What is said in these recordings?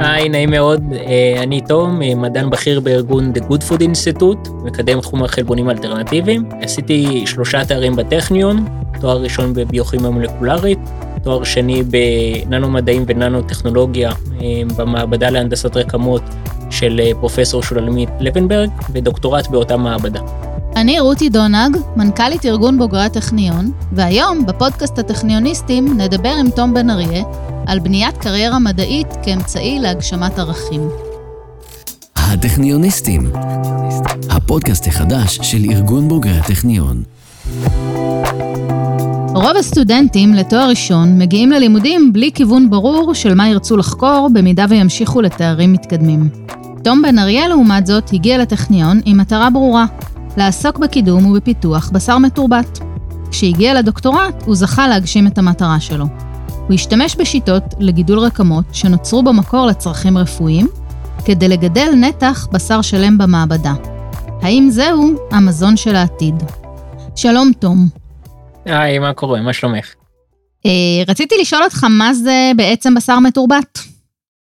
היי, נעים מאוד, אה, אני תום, אה, מדען בכיר בארגון The Good Food Institute, מקדם תחום החלבונים האלטרנטיביים. עשיתי שלושה תארים בטכניון, תואר ראשון בביוכימיה מולקולרית, תואר שני בננו מדעים וננו טכנולוגיה אה, במעבדה להנדסת רקמות של פרופסור שולמית לבנברג, ודוקטורט באותה מעבדה. אני רותי דונג, מנכ"לית ארגון בוגרי הטכניון, והיום בפודקאסט הטכניוניסטים נדבר עם תום בן אריה על בניית קריירה מדעית כאמצעי להגשמת ערכים. הטכניוניסטים, הפודקאסט החדש של ארגון בוגרי הטכניון. רוב הסטודנטים לתואר ראשון מגיעים ללימודים בלי כיוון ברור של מה ירצו לחקור במידה וימשיכו לתארים מתקדמים. תום בן אריה, לעומת זאת, הגיע לטכניון עם מטרה ברורה, לעסוק בקידום ובפיתוח בשר מתורבת. כשהגיע לדוקטורט, הוא זכה להגשים את המטרה שלו. הוא השתמש בשיטות לגידול רקמות שנוצרו במקור לצרכים רפואיים, כדי לגדל נתח בשר שלם במעבדה. האם זהו המזון של העתיד? שלום, תום. היי, מה קורה? מה שלומך? אה, רציתי לשאול אותך, מה זה בעצם בשר מתורבת?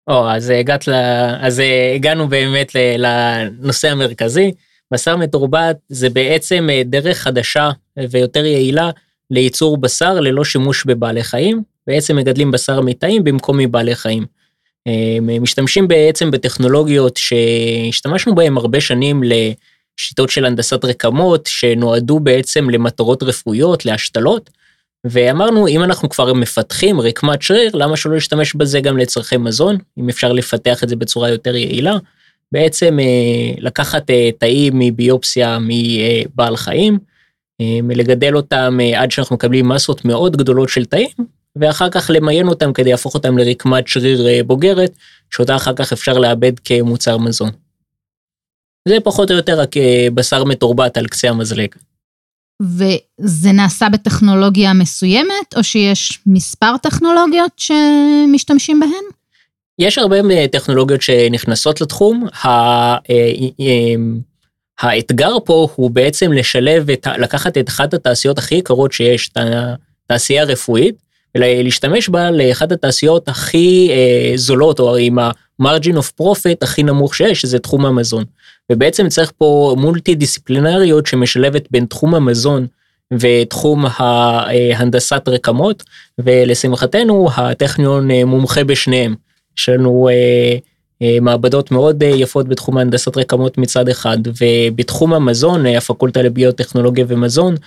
או, אז הגעת ל... אז הגענו באמת לנושא המרכזי. בשר מתורבת זה בעצם אה, דרך חדשה ויותר יעילה לייצור בשר ללא שימוש בבעלי חיים. בעצם מגדלים בשר מתאים במקום מבעלי חיים. משתמשים בעצם בטכנולוגיות שהשתמשנו בהן הרבה שנים לשיטות של הנדסת רקמות שנועדו בעצם למטרות רפואיות, להשתלות. ואמרנו אם אנחנו כבר מפתחים רקמת שריר למה שלא להשתמש בזה גם לצרכי מזון אם אפשר לפתח את זה בצורה יותר יעילה. בעצם אה, לקחת אה, תאים מביופסיה מבעל חיים, אה, לגדל אותם עד שאנחנו מקבלים מסות מאוד גדולות של תאים, ואחר כך למיין אותם כדי להפוך אותם לרקמת שריר בוגרת, שאותה אחר כך אפשר לאבד כמוצר מזון. זה פחות או יותר רק בשר מתורבת על קצה המזלג. וזה נעשה בטכנולוגיה מסוימת, או שיש מספר טכנולוגיות שמשתמשים בהן? יש הרבה טכנולוגיות שנכנסות לתחום. אה, אה, האתגר פה הוא בעצם לשלב, את, לקחת את אחת התעשיות הכי יקרות שיש, את התעשייה הרפואית, ולהשתמש בה לאחת התעשיות הכי אה, זולות, או עם ה-margin of profit הכי נמוך שיש, שזה תחום המזון. ובעצם צריך פה מולטי דיסציפלינריות שמשלבת בין תחום המזון ותחום ההנדסת רקמות, ולשמחתנו הטכניון מומחה בשניהם. יש לנו אה, אה, מעבדות מאוד אה, יפות בתחום הנדסת רקמות מצד אחד, ובתחום המזון, אה, הפקולטה לביוטכנולוגיה ומזון, אה,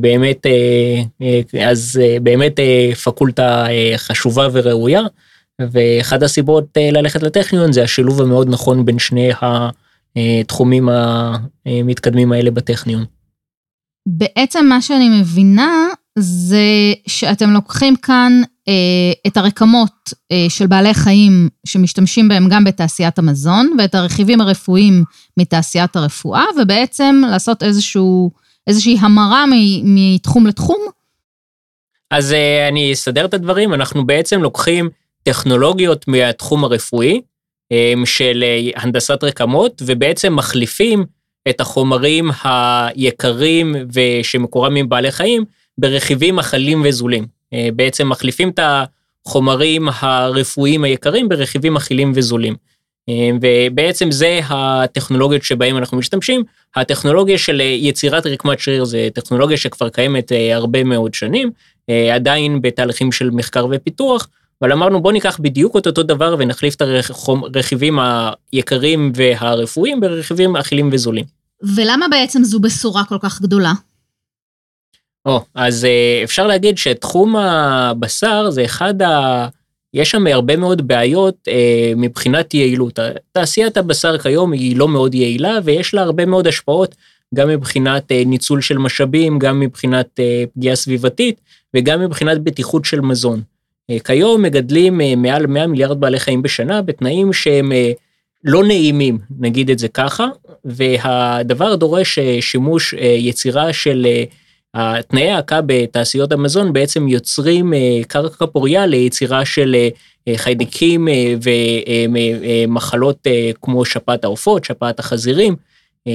באמת, אה, אה, אז אה, באמת אה, פקולטה אה, חשובה וראויה, ואחד הסיבות אה, ללכת לטכניון זה השילוב המאוד נכון בין שני התחומים המתקדמים האלה בטכניון. בעצם מה שאני מבינה זה שאתם לוקחים כאן אה, את הרקמות אה, של בעלי חיים שמשתמשים בהם גם בתעשיית המזון, ואת הרכיבים הרפואיים מתעשיית הרפואה, ובעצם לעשות איזשהו, איזושהי המרה מתחום לתחום. אז אה, אני אסדר את הדברים, אנחנו בעצם לוקחים טכנולוגיות מהתחום הרפואי, של הנדסת רקמות, ובעצם מחליפים את החומרים היקרים ושמקורם מבעלי חיים ברכיבים אכלים וזולים. אה, בעצם מחליפים את החומרים הרפואיים היקרים ברכיבים אכילים וזולים. אה, ובעצם זה הטכנולוגיות שבהם אנחנו משתמשים. הטכנולוגיה של יצירת רקמת שריר זה טכנולוגיה שכבר קיימת אה, הרבה מאוד שנים, עדיין בתהליכים של מחקר ופיתוח, אבל אמרנו בוא ניקח בדיוק את אותו דבר ונחליף את הרכיבים היקרים והרפואיים ברכיבים אכילים וזולים. ולמה בעצם זו בשורה כל כך גדולה? או, אז אה, אפשר להגיד שתחום הבשר זה אחד ה... יש שם הרבה מאוד בעיות אה, מבחינת יעילות. תעשיית הבשר כיום היא לא מאוד יעילה ויש לה הרבה מאוד השפעות, גם מבחינת אה, ניצול של משאבים, גם מבחינת אה, פגיעה סביבתית וגם מבחינת בטיחות של מזון. אה, כיום מגדלים אה, מעל 100 מיליארד בעלי חיים בשנה בתנאים שהם אה, לא נעימים, נגיד את זה ככה, והדבר דורש אה, שימוש, אה, יצירה של... אה, התנאי ההקה בתעשיות המזון בעצם יוצרים אה, קרקע פוריה ליצירה של אה, אה, חיידקים ומחלות כמו שפעת העופות, שפעת החזירים,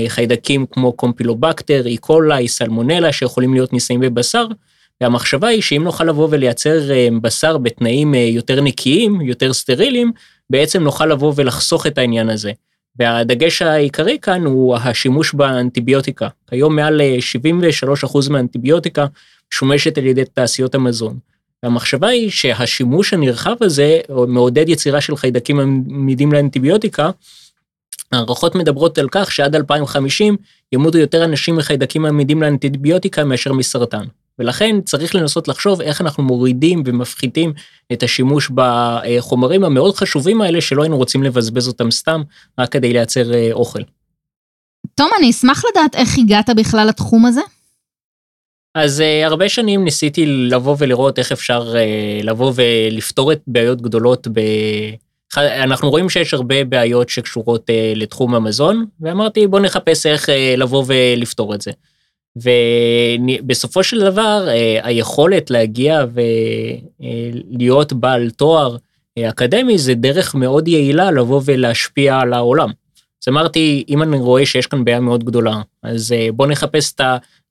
חיידקים כמו קומפילובקטר, איקולאי, סלמונלה, שיכולים להיות נישאים בבשר, והמחשבה היא שאם נוכל לבוא ולייצר בשר בתנאים יותר נקיים, יותר סטריליים, בעצם נוכל לבוא ולחסוך את העניין הזה. והדגש העיקרי כאן הוא השימוש באנטיביוטיקה. כיום מעל 73% מהאנטיביוטיקה שומשת על ידי תעשיות המזון. והמחשבה היא שהשימוש הנרחב הזה מעודד יצירה של חיידקים עמידים לאנטיביוטיקה. הערכות מדברות על כך שעד 2050 ימותו יותר אנשים מחיידקים עמידים לאנטיביוטיקה מאשר מסרטן. ולכן צריך לנסות לחשוב איך אנחנו מורידים ומפחיתים את השימוש בחומרים המאוד חשובים האלה שלא היינו רוצים לבזבז אותם סתם רק כדי לייצר אה, אוכל. תום, אני אשמח לדעת איך הגעת בכלל לתחום הזה. אז uh, הרבה שנים ניסיתי לבוא ולראות איך אפשר uh, לבוא ולפתור את בעיות גדולות ב... אנחנו רואים שיש הרבה בעיות שקשורות uh, לתחום המזון, ואמרתי בוא נחפש איך uh, לבוא ולפתור את זה. ובסופו של דבר uh, היכולת להגיע ולהיות uh, בעל תואר uh, אקדמי זה דרך מאוד יעילה לבוא ולהשפיע על העולם. אז אמרתי, אם אני רואה שיש כאן בעיה מאוד גדולה, אז בוא נחפש את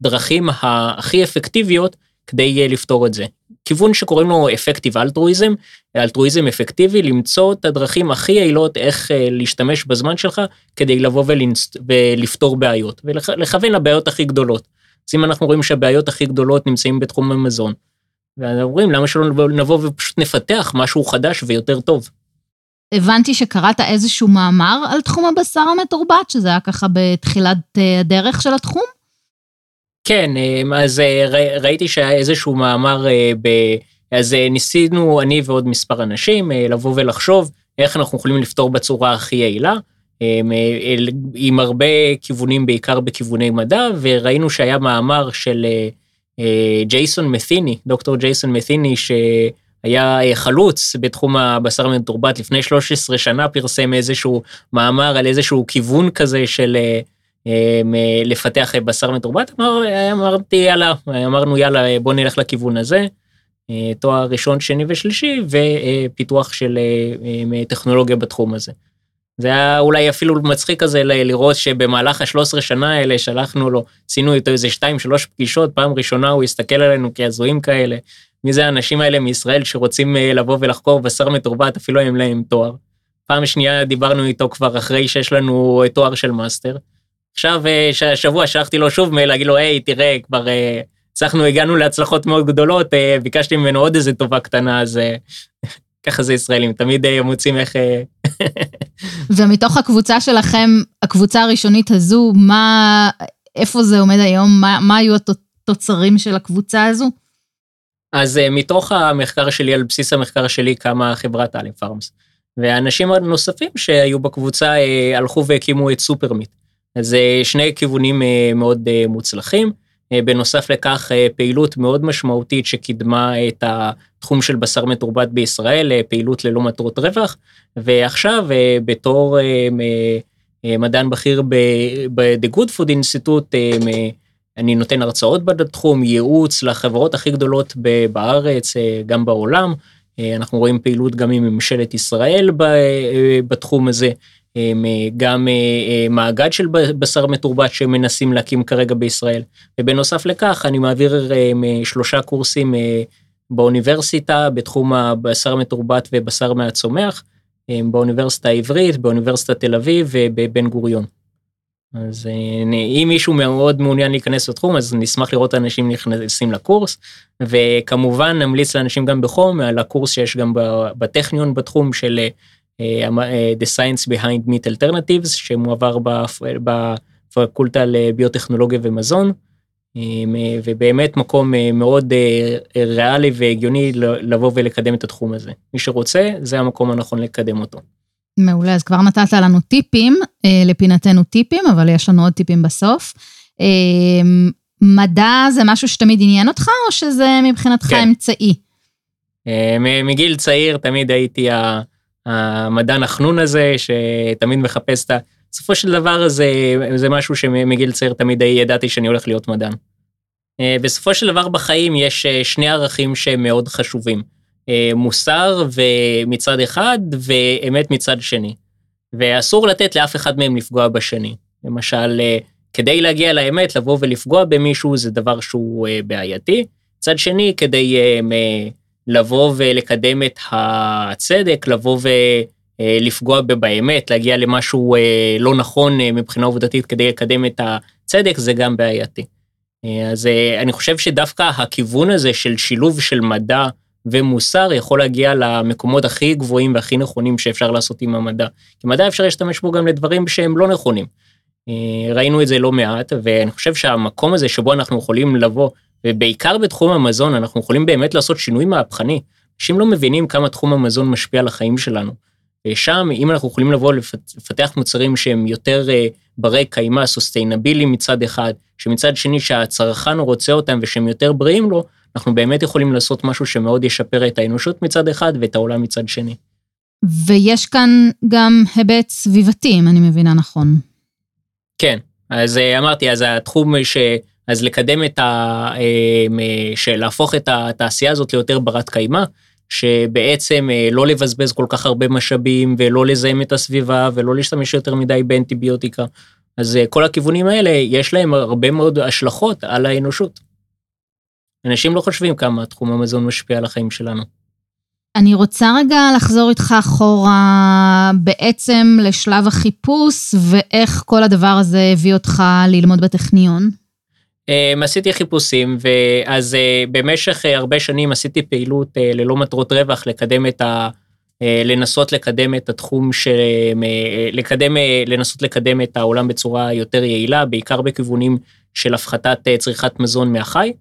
הדרכים הכי אפקטיביות כדי לפתור את זה. כיוון שקוראים לו אפקטיב אלטרואיזם, אלטרואיזם אפקטיבי, למצוא את הדרכים הכי יעילות איך להשתמש בזמן שלך כדי לבוא ולפתור בעיות, ולכוון לבעיות הכי גדולות. אז אם אנחנו רואים שהבעיות הכי גדולות נמצאים בתחום המזון, ואנחנו אומרים למה שלא נבוא ופשוט נפתח משהו חדש ויותר טוב. הבנתי שקראת איזשהו מאמר על תחום הבשר המתורבת, שזה היה ככה בתחילת אה, הדרך של התחום? כן, אה, אז אה, ראיתי שהיה איזשהו מאמר, ב... אז ניסינו, אני ועוד מספר אנשים, לבוא ולחשוב איך אנחנו יכולים לפתור בצורה הכי יעילה, עם הרבה כיוונים, בעיקר בכיווני מדע, וראינו שהיה מאמר של ג'ייסון מת'יני, דוקטור ג'ייסון מת'יני, ש... היה אה, חלוץ בתחום הבשר המתורבת, לפני 13 שנה פרסם איזשהו מאמר על איזשהו כיוון כזה של אה, אה, לפתח בשר מתורבת, אמר, אמרתי יאללה, אמרנו יאללה בוא נלך לכיוון הזה, תואר ראשון, שני ושלישי, ופיתוח של טכנולוגיה בתחום הזה. זה היה אולי אפילו מצחיק כזה לראות שבמהלך ה-13 שנה האלה שלחנו לו, עשינו איתו איזה 2-3 פגישות, פעם ראשונה הוא הסתכל עלינו כהזויים כאלה, מי זה האנשים האלה מישראל שרוצים אה, לבוא ולחקור בשר מתורבת, אפילו אין להם תואר. פעם שנייה דיברנו איתו כבר אחרי שיש לנו אה, תואר של מאסטר. עכשיו, אה, השבוע שלחתי לו שוב מייל, להגיד לו, היי, תראה, כבר הצלחנו, הגענו להצלחות מאוד גדולות, ביקשתי ממנו עוד איזה טובה קטנה, אז ככה זה ישראלים, תמיד מוצאים איך... ומתוך הקבוצה שלכם, הקבוצה הראשונית הזו, מה, איפה זה עומד היום? מה, מה היו התוצרים של הקבוצה הזו? אז מתוך המחקר שלי, על בסיס המחקר שלי, קמה חברת אלם פארמס. והאנשים הנוספים שהיו בקבוצה הלכו והקימו את סופרמיט. אז שני כיוונים uh, מאוד uh, מוצלחים. Uh, בנוסף לכך, פעילות מאוד משמעותית שקידמה את התחום של בשר מתורבת בישראל, פעילות ללא מטרות רווח, ועכשיו בתור מדען בכיר ב-The Good Food Institute, אני נותן הרצאות בתחום, ייעוץ לחברות הכי גדולות בארץ, אה, גם בעולם. אה, אנחנו רואים פעילות גם עם ממשלת ישראל אה, בתחום הזה, גם מאגד של בשר מתורבת שמנסים להקים כרגע בישראל. ובנוסף לכך, אני מעביר שלושה קורסים באוניברסיטה בתחום הבשר המתורבת ובשר מהצומח, באוניברסיטה העברית, באוניברסיטת תל אביב ובבן גוריון. אז אה, אם מישהו מאוד מעוניין להיכנס לתחום אז נשמח לראות אנשים נכנסים לקורס וכמובן נמליץ לאנשים גם בחום על הקורס שיש גם בטכניון בתחום של The Science Behind Meat Alternatives שמועבר בפקולטה לביוטכנולוגיה ומזון ובאמת מקום מאוד ריאלי והגיוני לבוא ולקדם את התחום הזה מי שרוצה זה המקום הנכון לקדם אותו. מעולה, אז כבר נתת לנו טיפים, אה, לפינתנו טיפים, אבל יש לנו עוד טיפים בסוף. אה, מדע זה משהו שתמיד עניין אותך, או שזה מבחינתך כן. אמצעי? אה, מגיל צעיר תמיד הייתי המדען החנון הזה, שתמיד מחפש את ה... בסופו של דבר זה, זה משהו שמגיל צעיר תמיד ידעתי שאני הולך להיות מדען. אה, בסופו של דבר בחיים יש אה, שני ערכים שהם מאוד חשובים. אה, מוסר מצד אחד ואמת מצד שני. ואסור לתת לאף אחד מהם לפגוע בשני. למשל, כדי להגיע לאמת, לבוא ולפגוע במישהו זה דבר שהוא בעייתי. מצד שני, כדי לבוא ולקדם את הצדק, לבוא ולפגוע באמת, להגיע למשהו לא נכון מבחינה עובדתית כדי לקדם את הצדק, זה גם בעייתי. אז אני חושב שדווקא הכיוון הזה של שילוב של מדע ומוסר יכול להגיע למקומות הכי גבוהים והכי נכונים שאפשר לעשות עם המדע. כי מדע אפשר להשתמש בו גם לדברים שהם לא נכונים. אה, ראינו את זה לא מעט, ואני חושב שהמקום הזה שבו אנחנו יכולים לבוא, ובעיקר בתחום המזון, אנחנו יכולים באמת לעשות שינוי מהפכני. אנשים לא מבינים כמה תחום המזון משפיע על החיים שלנו. ושם, אם אנחנו יכולים לבוא לפתח מוצרים שהם יותר uh, ברי קיימא, סוסטיינבילי מצד אחד, שמצד שני שהצרכן רוצה אותם ושהם יותר בריאים לו, אנחנו באמת יכולים לעשות משהו שמאוד ישפר את האנושות מצד אחד ואת העולם מצד שני. ויש כאן גם היבט סביבתי, אם אני מבינה נכון. כן, אז אה, אמרתי, אז התחום ש... אז לקדם את ה... אה, להפוך את התעשייה הזאת ליותר ברת קיימא, שבעצם אה, לא לבזבז כל כך הרבה משאבים ולא לזהם את הסביבה ולא להשתמש יותר מדי באנטיביוטיקה. אז כל הכיוונים האלה, יש להם הרבה מאוד השלכות על האנושות. אנשים לא חושבים כמה תחום המזון משפיע על החיים שלנו. אני רוצה רגע לחזור איתך אחורה בעצם לשלב החיפוש ואיך כל הדבר הזה הביא אותך ללמוד בטכניון. Um, עשיתי חיפושים ואז uh, במשך uh, הרבה שנים עשיתי פעילות uh, ללא מטרות רווח לקדם את ה... uh, לנסות לקדם את התחום של... uh, לקדם, uh, לנסות לקדם את העולם בצורה יותר יעילה, בעיקר בכיוונים של הפחתת uh, צריכת מזון מהחי.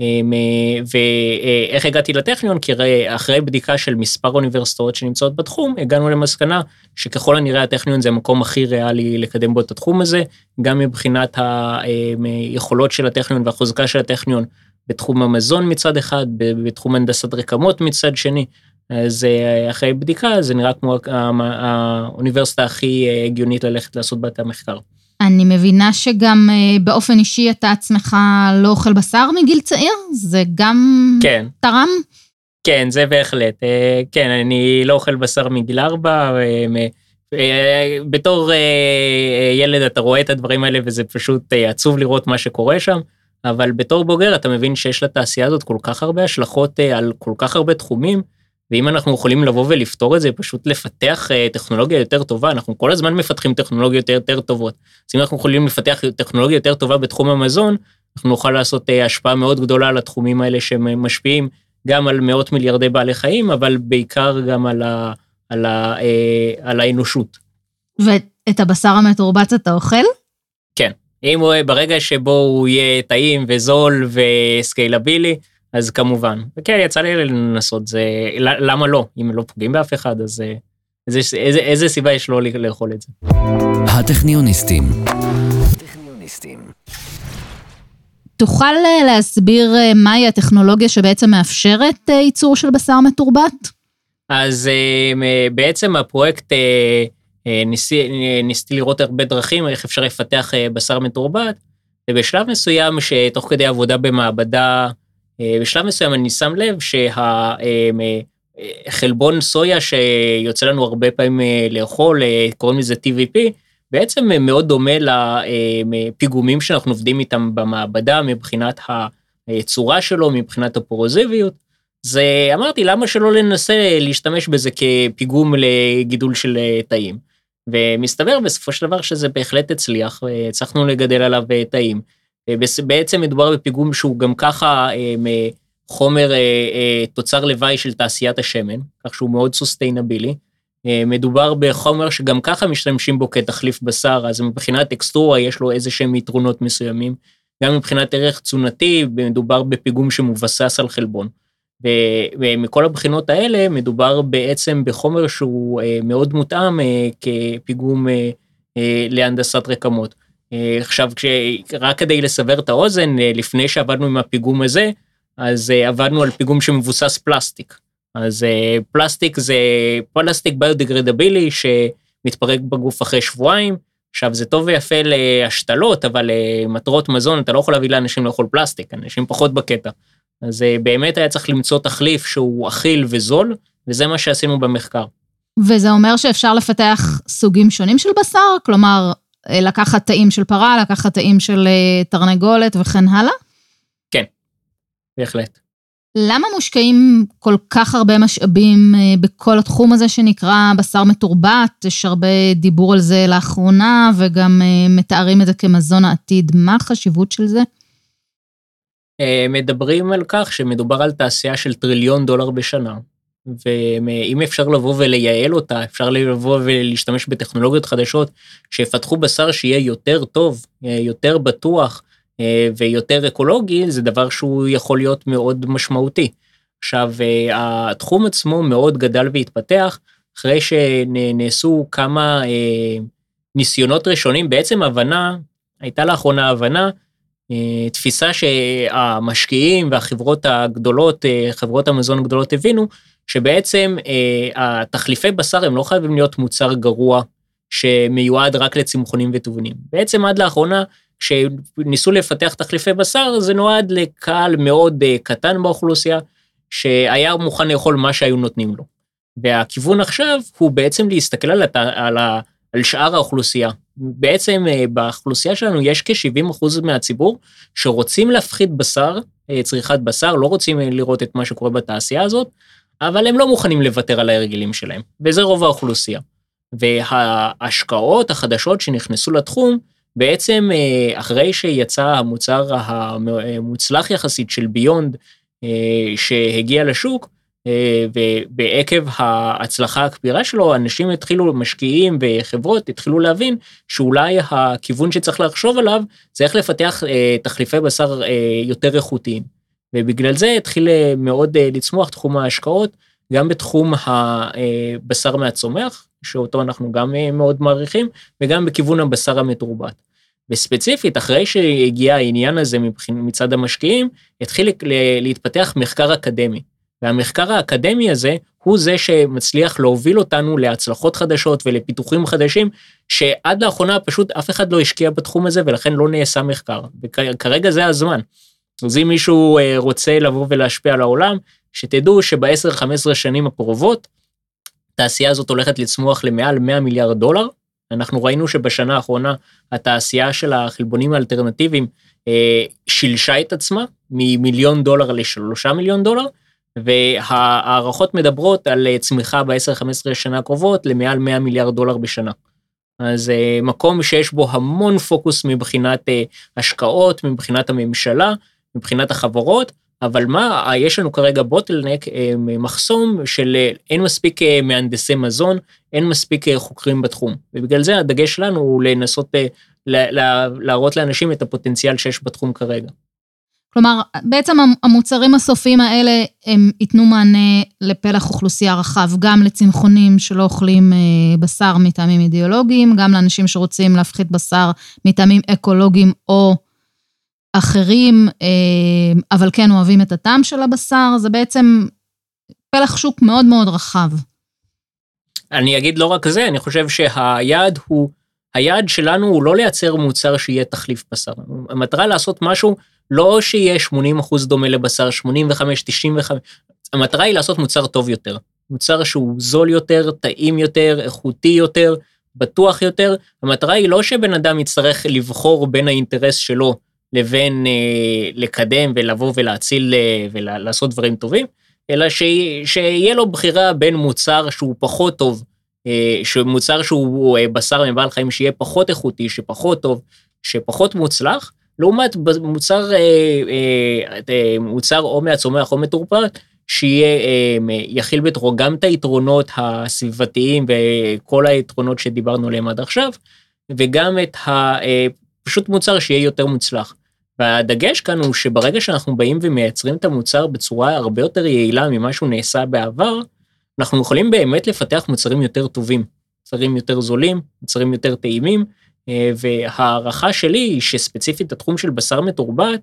אמ, ואיך הגעתי לטכניון? כי אחרי בדיקה של מספר אוניברסיטאות שנמצאות בתחום, הגענו למסקנה שככל הנראה הטכניון זה המקום הכי ריאלי לקדם בו את התחום הזה, גם מבחינת היכולות של הטכניון והחוזקה של הטכניון בתחום המזון מצד אחד, בתחום הנדסת רקמות מצד שני. אז אה, אחרי בדיקה זה נראה כמו האוניברסיטה הכי אה, הגיונית ללכת לעשות בה את המחקר. אני מבינה שגם אה, באופן אישי אתה עצמך לא אוכל בשר מגיל צעיר? זה גם כן. תרם? כן, זה בהחלט. אה, כן, אני לא אוכל בשר מגיל ארבע. אה, בתור ילד אתה רואה את הדברים האלה וזה פשוט עצוב לראות מה שקורה שם, אבל בתור בוגר אתה מבין שיש לתעשייה הזאת כל כך הרבה השלכות על כל כך הרבה תחומים. ואם אנחנו יכולים לבוא ולפתור את זה, פשוט לפתח uh, טכנולוגיה יותר טובה, אנחנו כל הזמן מפתחים טכנולוגיות יותר, טובות. אז אם אנחנו יכולים לפתח טכנולוגיה יותר טובה בתחום המזון, אנחנו נוכל לעשות uh, השפעה מאוד גדולה על התחומים האלה שהם משפיעים גם על מאות מיליארדי בעלי חיים, אבל בעיקר גם על, ה, על, ה, על האנושות. ואת הבשר המתורבץ אתה אוכל? כן. אם הוא, ברגע שבו הוא יהיה טעים וזול וסקיילבילי, אז כמובן. וכן, יצא לי לנסות, זה, למה לא? אם לא פוגעים באף אחד, אז אה, איזה, איזה, איזה סיבה יש לא לאכול את זה? הטכניוניסטים. תוכל אה, להסביר אה, מהי הטכנולוגיה שבעצם מאפשרת ייצור של בשר מתורבת? אז בעצם הפרויקט, ניסיתי לראות הרבה דרכים, איך אפשר לפתח בשר מתורבת, ובשלב מסוים שתוך כדי עבודה במעבדה, בשלב מסוים אני שם לב שהחלבון סויה שיוצא לנו הרבה פעמים אה, לאכול, אה, קוראים לזה TVP, בעצם מאוד דומה לפיגומים שאנחנו עובדים איתם במעבדה מבחינת הצורה שלו, מבחינת הפורוזיביות. זה אמרתי, למה שלא לנסה להשתמש בזה כפיגום לגידול של תאים? ומסתבר בסופו של דבר שזה בהחלט הצליח, והצלחנו לגדל עליו תאים. אה, בעצם מדובר בפיגום שהוא גם ככה אה, חומר אה, תוצר לוואי של תעשיית השמן, כך שהוא מאוד סוסטיינבילי. מדובר בחומר שגם ככה משתמשים בו כתחליף בשר, אז מבחינת טקסטורה יש לו איזה שהם יתרונות מסוימים. גם מבחינת ערך תזונתי, מדובר בפיגום שמבסס על חלבון. ומכל הבחינות האלה מדובר בעצם בחומר שהוא מאוד מותאם כפיגום להנדסת רקמות. אה, עכשיו, רק כדי לסבר את האוזן, אה, לפני שעבדנו עם הפיגום הזה, אז אה, עבדנו על פיגום שמבוסס פלסטיק. אז פלסטיק זה פלסטיק ביודגרדבילי שמתפרק בגוף אחרי שבועיים. עכשיו, זה טוב ויפה להשתלות, אבל למטרות מזון אתה לא יכול להביא לאנשים לאכול פלסטיק, אנשים פחות בקטע. אז באמת היה צריך למצוא תחליף שהוא אכיל וזול, וזה מה שעשינו במחקר. וזה אומר שאפשר לפתח סוגים שונים של בשר? כלומר, לקחת תאים של פרה, לקחת תאים של אה, תרנגולת וכן הלאה? כן, בהחלט. למה מושקעים כל כך הרבה משאבים אה, בכל התחום הזה שנקרא בשר מתורבת? יש הרבה דיבור על זה לאחרונה, וגם אה, מתארים את זה כמזון העתיד. מה החשיבות של זה? אה, מדברים על כך שמדובר על תעשייה של טריליון דולר בשנה, ואם אפשר לבוא ולייעל אותה, אפשר לבוא ולהשתמש בטכנולוגיות חדשות שיפתחו בשר שיהיה יותר טוב, יותר בטוח, אה, ויותר אקולוגי, זה דבר שהוא יכול להיות מאוד משמעותי. עכשיו, אה, התחום עצמו מאוד גדל והתפתח, אחרי שנעשו כמה אה, ניסיונות ראשונים, בעצם הבנה, הייתה לאחרונה הבנה, תפיסה שהמשקיעים והחברות הגדולות, חברות המזון הגדולות הבינו, שבעצם התחליפי בשר הם לא חייבים להיות מוצר גרוע שמיועד רק לצמחונים וטובנים. בעצם עד לאחרונה כשניסו לפתח תחליפי בשר, זה נועד לקהל מאוד uh, קטן באוכלוסייה, שהיה מוכן לאכול מה שהיו נותנים לו. והכיוון עכשיו הוא בעצם להסתכל על, הת... על, ה... על שאר האוכלוסייה. בעצם uh, באוכלוסייה שלנו יש כ-70% מהציבור שרוצים להפחית בשר, uh, צריכת בשר, לא רוצים לראות את מה שקורה בתעשייה הזאת, אבל הם לא מוכנים לוותר על ההרגלים שלהם, וזה רוב האוכלוסייה. וההשקעות החדשות שנכנסו לתחום, בעצם אה, אחרי שיצא המוצר המוצלח יחסית של ביונד אה, שהגיע לשוק, אה, ובעקב ההצלחה הכבירה שלו, אנשים התחילו, משקיעים וחברות התחילו להבין שאולי הכיוון שצריך לחשוב עליו זה איך לפתח תחליפי בשר יותר איכותיים. ובגלל זה התחיל מאוד לצמוח תחום ההשקעות, גם בתחום הבשר מהצומח, שאותו אנחנו גם אה, מאוד מעריכים, וגם בכיוון הבשר המתורבת. וספציפית, אחרי שהגיע העניין הזה מצד המשקיעים, התחיל להתפתח מחקר אקדמי. והמחקר האקדמי הזה הוא זה שמצליח להוביל אותנו להצלחות חדשות ולפיתוחים חדשים, שעד לאחרונה פשוט אף אחד לא השקיע בתחום הזה ולכן לא נעשה מחקר. וכרגע זה הזמן. אז אם מישהו אה, רוצה לבוא ולהשפיע על העולם, שתדעו שב-10-15 שנים הקרובות, התעשייה הזאת הולכת לצמוח למעל 100 מיליארד דולר. אנחנו ראינו שבשנה האחרונה התעשייה של החלבונים האלטרנטיביים אה, שילשה את עצמה ממיליון דולר לשלושה מיליון דולר, וההערכות מדברות על אה, צמיחה ב-10-15 שנה הקרובות למעל 100 מיליארד דולר בשנה. אז אה, מקום שיש בו המון פוקוס מבחינת אה, השקעות, מבחינת הממשלה, מבחינת החברות, אבל מה, יש לנו כרגע בוטלנק, אה, מחסום של אה, אין מספיק אה, מהנדסי מזון, אין מספיק חוקרים בתחום. ובגלל זה הדגש שלנו הוא לנסות להראות לאנשים את הפוטנציאל שיש בתחום כרגע. כלומר, בעצם המוצרים הסופיים האלה, הם ייתנו מענה לפלח אוכלוסייה רחב, גם לצמחונים שלא אוכלים בשר מטעמים אידיאולוגיים, גם לאנשים שרוצים להפחית בשר מטעמים אקולוגיים או אחרים, אה, אבל כן אוהבים את הטעם של הבשר, זה בעצם פלח שוק מאוד מאוד רחב. אני אגיד לא רק זה, אני חושב שהיעד הוא, היעד שלנו הוא לא לייצר מוצר שיהיה תחליף בשר. המטרה לעשות משהו, לא שיהיה 80 אחוז דומה לבשר, 85, 95, המטרה היא לעשות מוצר טוב יותר. מוצר שהוא זול יותר, טעים יותר, איכותי יותר, בטוח יותר. המטרה היא לא שבן אדם יצטרך לבחור בין האינטרס שלו לבין אה, לקדם ולבוא ולהציל אה, ולעשות דברים טובים, אלא ש, שיהיה לו בחירה בין מוצר שהוא פחות טוב, אה, מוצר שהוא אה, בשר מבעל חיים שיהיה פחות איכותי, שפחות טוב, שפחות מוצלח, לעומת מוצר, אה, אה, אה, מוצר או מהצומח או מטורפד, שיהיה, אה, בתוכו גם את היתרונות הסביבתיים וכל היתרונות שדיברנו עליהם עד עכשיו, וגם את ה... אה, פשוט מוצר שיהיה יותר מוצלח. והדגש כאן הוא שברגע שאנחנו באים ומייצרים את המוצר בצורה הרבה יותר יעילה ממה שהוא נעשה בעבר, אנחנו יכולים באמת לפתח מוצרים יותר טובים, מוצרים יותר זולים, מוצרים יותר טעימים, אה, וההערכה שלי היא שספציפית התחום של בשר מתורבת,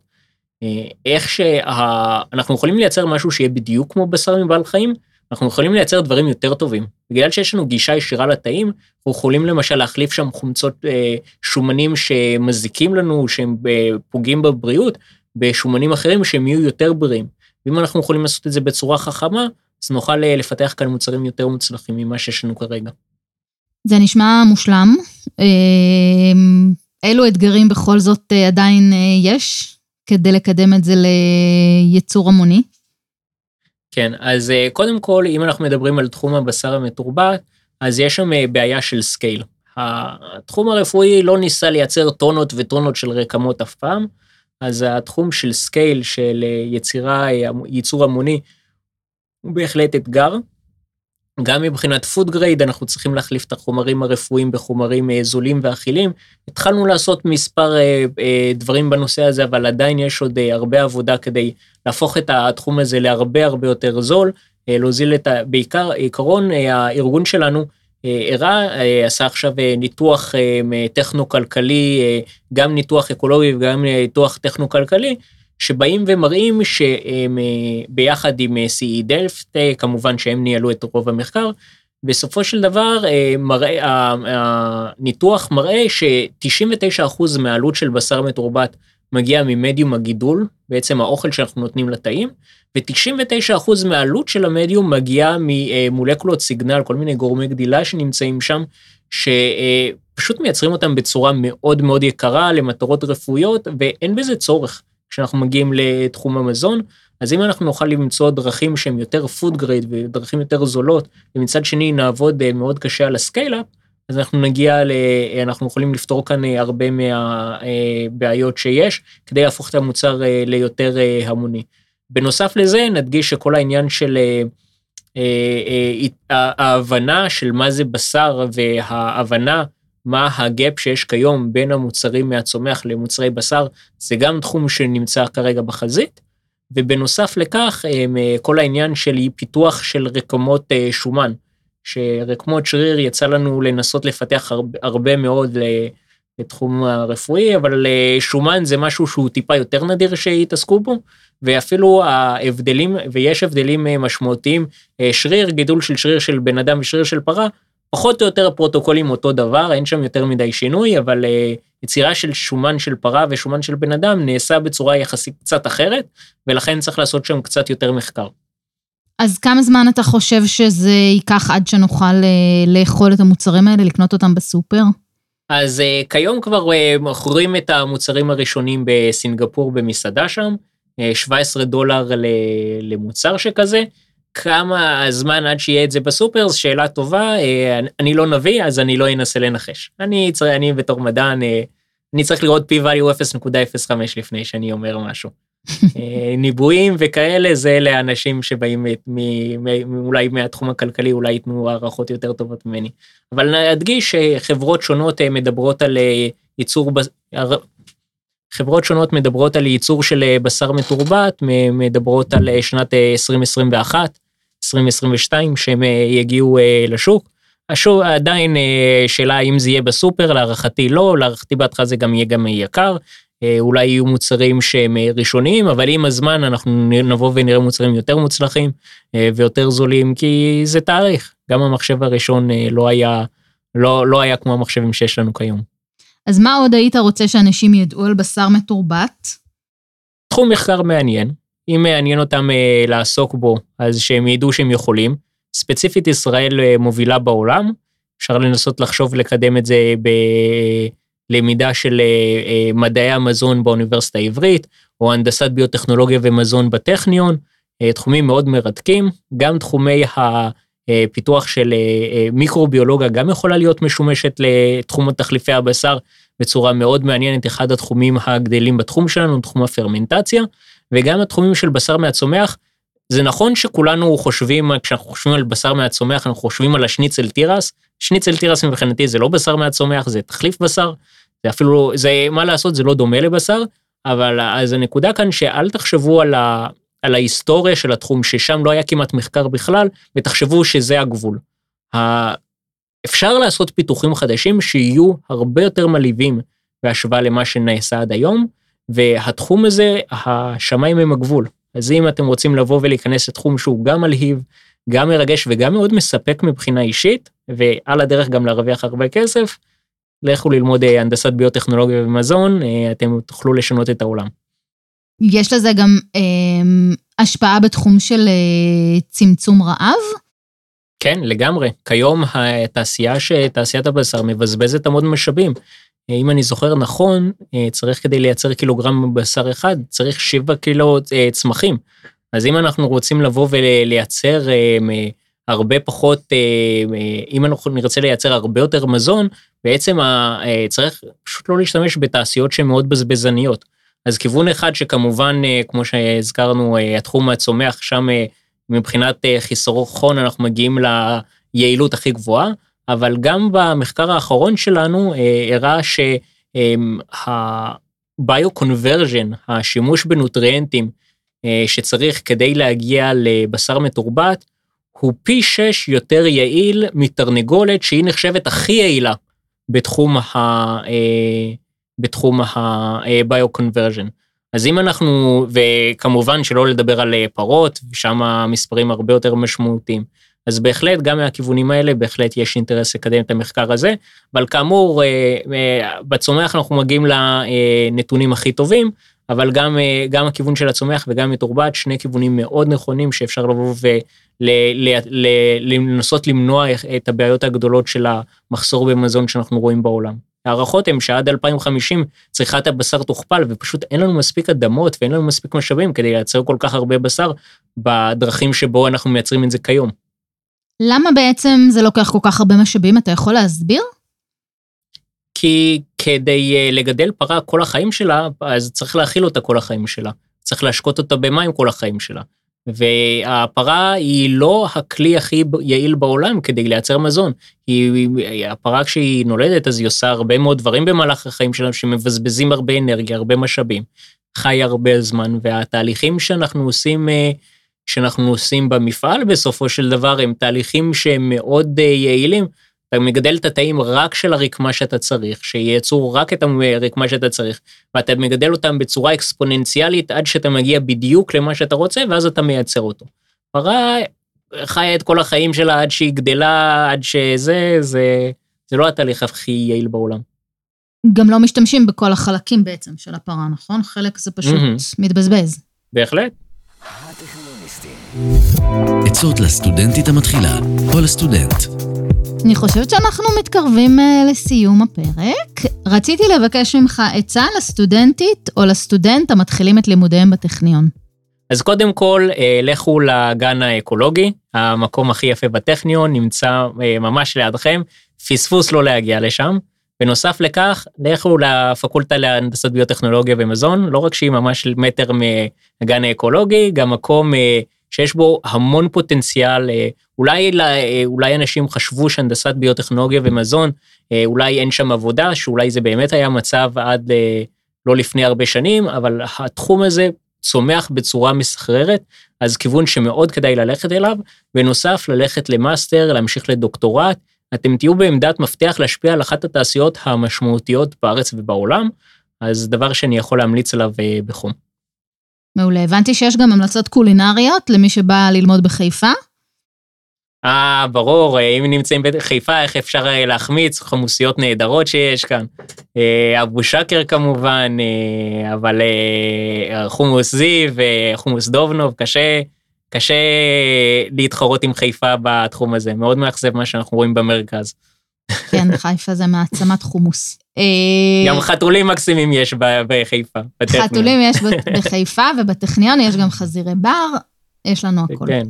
אה, איך שאנחנו יכולים לייצר משהו שיהיה בדיוק כמו בשר מבעל חיים, אנחנו יכולים לייצר דברים יותר טובים. בגלל שיש לנו גישה ישירה לתאים, אנחנו יכולים למשל להחליף שם חומצות אה, שומנים שמזיקים לנו, שהם אה, פוגעים בבריאות, בשומנים אחרים שהם יהיו יותר בריאים. ואם אנחנו יכולים לעשות את זה בצורה חכמה, אז נוכל אה, לפתח כאן מוצרים יותר מוצלחים ממה שיש לנו כרגע. זה נשמע מושלם. אה, אילו אתגרים בכל זאת אה, עדיין יש כדי לקדם את זה לייצור המוני? כן, אז אה, קודם כל, אם אנחנו מדברים על תחום הבשר המתורבת, אז יש שם אה, בעיה של scale. התחום הרפואי לא ניסה לייצר טונות וטונות של רקמות אף פעם, אז התחום של scale, של אה, יצירה, ייצור המוני, הוא בהחלט אתגר. גם מבחינת food grade, אנחנו צריכים להחליף את החומרים הרפואיים בחומרים זולים ואכילים. התחלנו לעשות מספר דברים בנושא הזה, אבל עדיין יש עוד הרבה עבודה כדי להפוך את התחום הזה להרבה הרבה יותר זול, אה, להוזיל את ה... בעיקר, עיקרון, אה, הארגון שלנו אה, הראה, עשה עכשיו ניתוח טכנו-כלכלי, גם ניתוח אקולוגי וגם ניתוח טכנו-כלכלי, שבאים ומראים שביחד עם CE דלפט, כמובן שהם ניהלו את רוב המחקר, בסופו של דבר מראה, הניתוח מראה ש-99% מהעלות של בשר מתורבת מגיע ממדיום הגידול, בעצם האוכל שאנחנו נותנים לתאים, ו-99% מהעלות של המדיום מגיעה ממולקולות סיגנל, כל מיני גורמי גדילה שנמצאים שם, שפשוט מייצרים אותם בצורה מאוד מאוד יקרה למטרות רפואיות, ואין בזה צורך כשאנחנו מגיעים לתחום המזון. אז אם אנחנו נוכל למצוא דרכים שהן יותר food grade ודרכים יותר זולות, ומצד שני נעבוד אה, מאוד קשה על ה scale-up, אז אנחנו נגיע, ל, אנחנו יכולים לפתור כאן אה, הרבה מהבעיות שיש, כדי להפוך את המוצר אה, ליותר אה, המוני. בנוסף לזה, נדגיש שכל העניין של ההבנה של מה זה בשר וההבנה מה ה gap שיש כיום בין המוצרים מהצומח למוצרי בשר, זה גם תחום שנמצא כרגע בחזית. ובנוסף לכך, כל העניין של פיתוח של רקמות שומן. שרקמות שריר יצא לנו לנסות לפתח הרבה, הרבה מאוד לתחום הרפואי, אבל אה, שומן זה משהו שהוא טיפה יותר נדיר שיתעסקו בו, ואפילו ההבדלים, ויש הבדלים אה, משמעותיים, אה, שריר, גידול של שריר של בן אדם ושריר של פרה, פחות או יותר הפרוטוקולים אותו דבר, אין שם יותר מדי שינוי, אבל יצירה של שומן של פרה ושומן של בן אדם נעשה בצורה יחסית קצת אחרת, ולכן צריך לעשות שם קצת יותר מחקר. אז כמה זמן אתה חושב שזה ייקח עד שנוכל אה, לאכול את המוצרים האלה, לקנות אותם בסופר? אז uh, כיום כבר uh, מוכרים את המוצרים הראשונים בסינגפור במסעדה שם, uh, 17 דולר למוצר שכזה. כמה הזמן עד שיהיה את זה בסופר, זו שאלה טובה, uh, אני לא נביא, אז אני לא אנסה לנחש. אני, אני בתור מדען, uh, אני צריך לראות p-value 0.05 לפני שאני אומר משהו. אה, ניבויים וכאלה זה לאנשים שבאים אולי מהתחום הכלכלי אולי ייתנו הערכות יותר טובות ממני. אבל נדגיש שחברות שונות אה, מדברות על אה, ייצור חברות שונות מדברות על ייצור של בשר מתורבת מדברות על שנת 2021 2022 שהם יגיעו לשוק. השוק עדיין שאלה אם זה יהיה בסופר להערכתי לא להערכתי בהתחלה זה גם יהיה גם יקר אה, אולי יהיו מוצרים שהם אה, ראשוניים, אבל עם הזמן אנחנו נבוא ונראה מוצרים יותר מוצלחים אה, ויותר זולים, כי זה תאריך. גם המחשב הראשון לא היה, לא, לא היה כמו המחשבים שיש לנו כיום. אז מה עוד היית רוצה שאנשים ידעו על בשר מתורבת? תחום מחקר מעניין. אם מעניין אותם לעסוק בו, אז שהם ידעו שהם יכולים. ספציפית ישראל מובילה בעולם, אפשר לנסות לחשוב לקדם את זה ב... למידה של אה, אה, מדעי המזון באוניברסיטה העברית, או הנדסת ביוטכנולוגיה ומזון בטכניון, אה, תחומים מאוד מרתקים, גם תחומי הפיתוח של מיקרוביולוגיה גם יכולה להיות משומשת לתחום תחליפי הבשר בצורה מאוד מעניינת, אחד התחומים הגדלים בתחום שלנו, תחום הפרמנטציה, וגם התחומים של בשר מהצומח, זה נכון שכולנו חושבים, כשאנחנו חושבים על בשר מהצומח, אנחנו חושבים על השניצל תירס. שניצל תירס מבחינתי זה לא בשר מהצומח, זה תחליף בשר. זה אפילו, לא, זה, מה לעשות, זה לא דומה לבשר, אבל אז הנקודה כאן שאל תחשבו על, על ההיסטוריה של התחום, ששם לא היה כמעט מחקר בכלל, ותחשבו שזה הגבול. אפשר לעשות פיתוחים חדשים שיהיו הרבה יותר מלהיבים בהשוואה למה שנעשה עד היום, והתחום הזה, השמיים הם הגבול. אז אם אתם רוצים לבוא ולהיכנס לתחום שהוא גם מלהיב, גם מרגש וגם מאוד מספק מבחינה אישית, ועל הדרך גם להרוויח הרבה כסף, לכו ללמוד אה, הנדסת ביוטכנולוגיה ומזון, אה, אתם תוכלו לשנות את העולם. יש לזה גם אה, השפעה בתחום של אה, צמצום רעב? כן, לגמרי. כיום התעשייה, תעשיית הבשר מבזבזת המון משאבים. אה, אם אני זוכר נכון, צריך כדי לייצר קילוגרם בשר אחד, צריך 7 קילו צמחים. אז אם אנחנו רוצים לבוא ולייצר הרבה פחות, אם אנחנו נרצה לייצר הרבה יותר מזון, בעצם צריך פשוט לא להשתמש בתעשיות שהן מאוד בזבזניות. אז כיוון אחד שכמובן, כמו שהזכרנו, התחום הצומח, שם מבחינת חיסרון אנחנו מגיעים ליעילות הכי גבוהה, אבל גם במחקר האחרון שלנו הראה שה-bio-conversion, השימוש בנוטריאנטים שצריך כדי להגיע לבשר מתורבת, הוא פי שש יותר יעיל מתרנגולת שהיא נחשבת הכי יעילה בתחום ה... אה, בתחום ה-bio-conversion. אז אם אנחנו, וכמובן שלא לדבר על אה, פרות, ושם המספרים הרבה יותר משמעותיים. אז בהחלט, גם מהכיוונים האלה, בהחלט יש אינטרס לקדם את המחקר הזה, אבל כאמור, אה, בצומח אנחנו מגיעים לנתונים הכי טובים, אבל גם, גם הכיוון של הצומח וגם מתורבת, שני כיוונים מאוד נכונים שאפשר לבוא ולנסות למנוע את הבעיות הגדולות של המחסור במזון שאנחנו רואים בעולם. הערכות הן שעד 2050 צריכת הבשר תוכפל ופשוט אין לנו מספיק אדמות ואין לנו מספיק משאבים כדי לייצר כל כך הרבה בשר בדרכים שבו אנחנו מייצרים את זה כיום. למה בעצם זה לוקח כל כך הרבה משאבים? אתה יכול להסביר? כי כדי אה, לגדל פרה כל החיים שלה, אז צריך להאכיל אותה כל החיים שלה. צריך להשקות אותה במים כל החיים שלה. והפרה היא לא הכלי הכי יעיל בעולם כדי לייצר מזון. היא, הפרה כשהיא נולדת אז היא עושה הרבה מאוד דברים במהלך החיים שלה שמבזבזים הרבה אנרגיה, הרבה משאבים, חי הרבה זמן, והתהליכים שאנחנו עושים, אה, שאנחנו עושים במפעל בסופו של דבר הם תהליכים שהם מאוד אה, יעילים. אתה מגדל את התאים רק של הרקמה שאתה צריך, שייצרו רק את הרקמה שאתה צריך, ואתה מגדל אותם בצורה אקספוננציאלית עד שאתה מגיע בדיוק למה שאתה רוצה, ואז אתה מייצר אותו. פרה חיה את כל החיים שלה עד שהיא גדלה, עד שזה, זה, זה לא התהליך הכי יעיל בעולם. גם לא משתמשים בכל החלקים בעצם של הפרה, נכון? חלק זה פשוט mm-hmm. מתבזבז. בהחלט. עצות לסטודנטית המתחילה או לסטודנט. אני חושבת שאנחנו מתקרבים uh, לסיום הפרק. רציתי לבקש ממך עצה לסטודנטית או לסטודנט המתחילים את לימודיהם בטכניון. אז קודם כל, אה, לכו לגן האקולוגי, המקום הכי יפה בטכניון, נמצא אה, ממש לידכם, פספוס לא להגיע לשם. בנוסף לכך, לכו לפקולטה להנדסת ביוטכנולוגיה ומזון, לא רק שהיא ממש מטר מהגן האקולוגי, גם מקום שיש בו המון פוטנציאל, אה, אולי, אה, אולי אנשים חשבו שהנדסת ביוטכנולוגיה ומזון, אה, אולי אין שם עבודה, שאולי זה באמת היה מצב עד לא לפני הרבה שנים, אבל התחום הזה צומח בצורה מסחררת, אז כיוון שמאוד כדאי ללכת אליו. בנוסף, ללכת למאסטר, להמשיך לדוקטורט, אתם תהיו בעמדת מפתח להשפיע על אחת התעשיות המשמעותיות בארץ ובעולם, אז דבר שאני יכול להמליץ עליו בחום. מעולה. הבנתי שיש גם המלצות קולינריות למי שבא ללמוד בחיפה. אה, ברור, אם נמצאים בחיפה, איך אפשר אה, להחמיץ חמוסיות נהדרות שיש כאן. אה, אבו שקר כמובן, אה, אבל חומוס זיו, חומוס דובנוב, קשה, קשה להתחרות עם חיפה בתחום הזה. מאוד מאכזב מה שאנחנו רואים במרכז. כן, חיפה זה מעצמת חומוס. גם אה, חתולים מקסימים יש בחיפה. חתולים יש בחיפה, ובטכניון יש גם חזירי בר, יש לנו הכול. כן.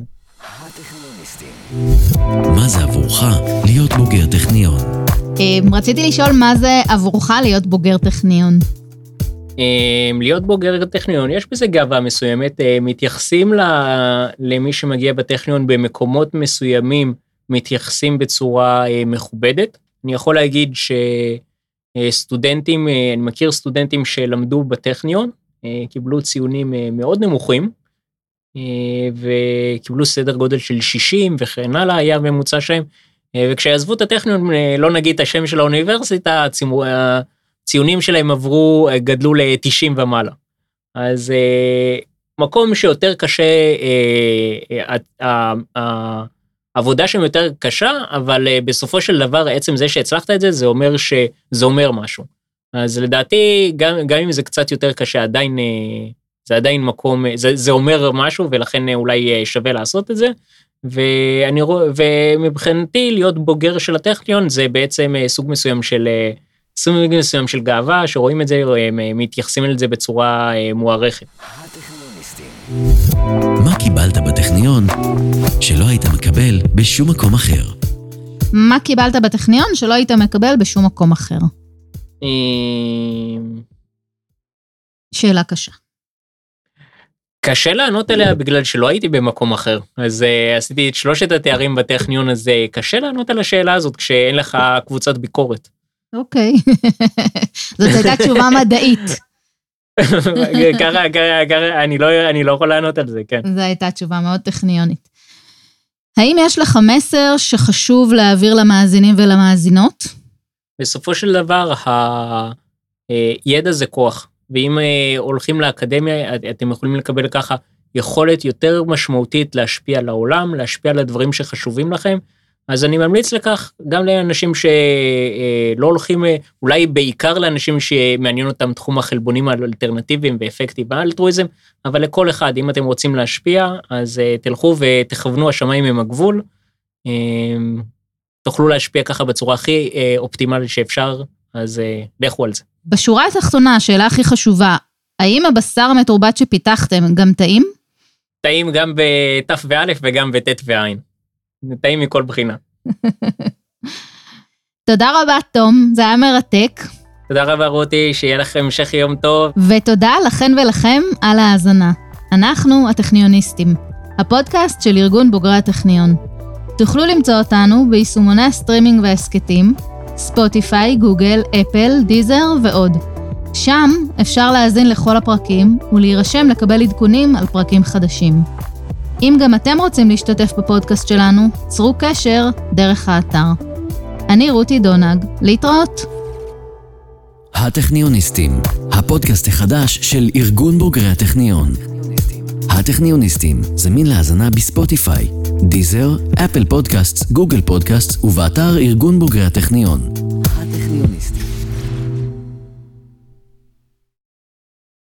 מה זה עבורך להיות בוגר טכניון? אה, רציתי לשאול מה זה עבורך להיות בוגר טכניון. אה, להיות בוגר טכניון, יש בזה גאווה מסוימת, מתייחסים למי שמגיע בטכניון במקומות מסוימים, מתייחסים בצורה מכובדת. אני יכול להגיד ש... אה, סטודנטים, אה, אני מכיר סטודנטים שלמדו בטכניון, אה, קיבלו ציונים מאוד נמוכים, וקיבלו סדר גודל של 60 וכן הלאה, היה הממוצע שלהם. וכשעזבו את הטכניון, לא נגיד את השם של האוניברסיטה, הציונים שלהם עברו, גדלו ל-90 ומעלה. אז מקום שיותר קשה, עבודה שם יותר קשה, אבל uh, בסופו של דבר, עצם זה שהצלחת את זה, זה אומר שזה אומר משהו. אז לדעתי, גם, גם אם זה קצת יותר קשה, עדיין, uh, זה עדיין מקום, זה, זה אומר משהו, ולכן אולי שווה לעשות את זה. ואני רואה, ומבחינתי, להיות בוגר של הטכניון זה בעצם סוג מסוים של, סוג מסוים של גאווה, שרואים את זה, מתייחסים לזה בצורה מוערכת. מה קיבלת בטכניון שלא היית מקבל בשום מקום אחר? מה קיבלת בטכניון שלא היית מקבל בשום מקום אחר? אמ, שאלה קשה. קשה לענות עליה בגלל שלא הייתי במקום אחר. אז uh, עשיתי את שלושת התארים בטכניון, אז uh, קשה לענות על השאלה הזאת כשאין לך קבוצת ביקורת. אוקיי. זאת הייתה תשובה מדעית. ככה, ככה, ככה, אני לא, אני לא יכול לענות על זה, כן. זו הייתה תשובה מאוד טכניונית. האם יש לך מסר שחשוב להעביר למאזינים ולמאזינות? בסופו של דבר, הידע זה כוח, ואם אה, הולכים לאקדמיה, אתם יכולים לקבל ככה יכולת יותר משמעותית להשפיע על העולם, להשפיע על הדברים שחשובים לכם, אז אני ממליץ לכך גם לאנשים שלא אה, הולכים, אה, אולי בעיקר לאנשים שמעניין אותם תחום החלבונים האלטרנטיביים ואפקטיב האלטרואיזם, אבל לכל אחד, אם אתם רוצים להשפיע, אז תלכו ותכוונו, השמיים הם הגבול. תוכלו להשפיע ככה בצורה הכי אופטימלית שאפשר, אז לכו על זה. בשורה התחתונה, השאלה הכי חשובה, האם הבשר המתורבת שפיתחתם גם טעים? טעים גם בת' וא' וגם בט' וע'. טעים מכל בחינה. תודה רבה, תום, זה היה מרתק. תודה רבה, רותי, שיהיה לכם המשך יום טוב. ותודה לכן ולכם על ההאזנה. אנחנו הטכניוניסטים, הפודקאסט של ארגון בוגרי הטכניון. תוכלו למצוא אותנו ביישומוני הסטרימינג וההסכתים, ספוטיפיי, גוגל, אפל, דיזר ועוד. שם אפשר להאזין לכל הפרקים ולהירשם לקבל עדכונים על פרקים חדשים. אם גם אתם רוצים להשתתף בפודקאסט שלנו, צרו קשר דרך האתר. אני רותי דונג, להתראות. הטכניוניסטים, הפודקאסט החדש של ארגון בוגרי הטכניון. הטכניוניסטים, זמין להאזנה בספוטיפיי, דיזר, אפל פודקאסט, גוגל פודקאסט ובאתר ארגון בוגרי הטכניון. הטכניוניסטים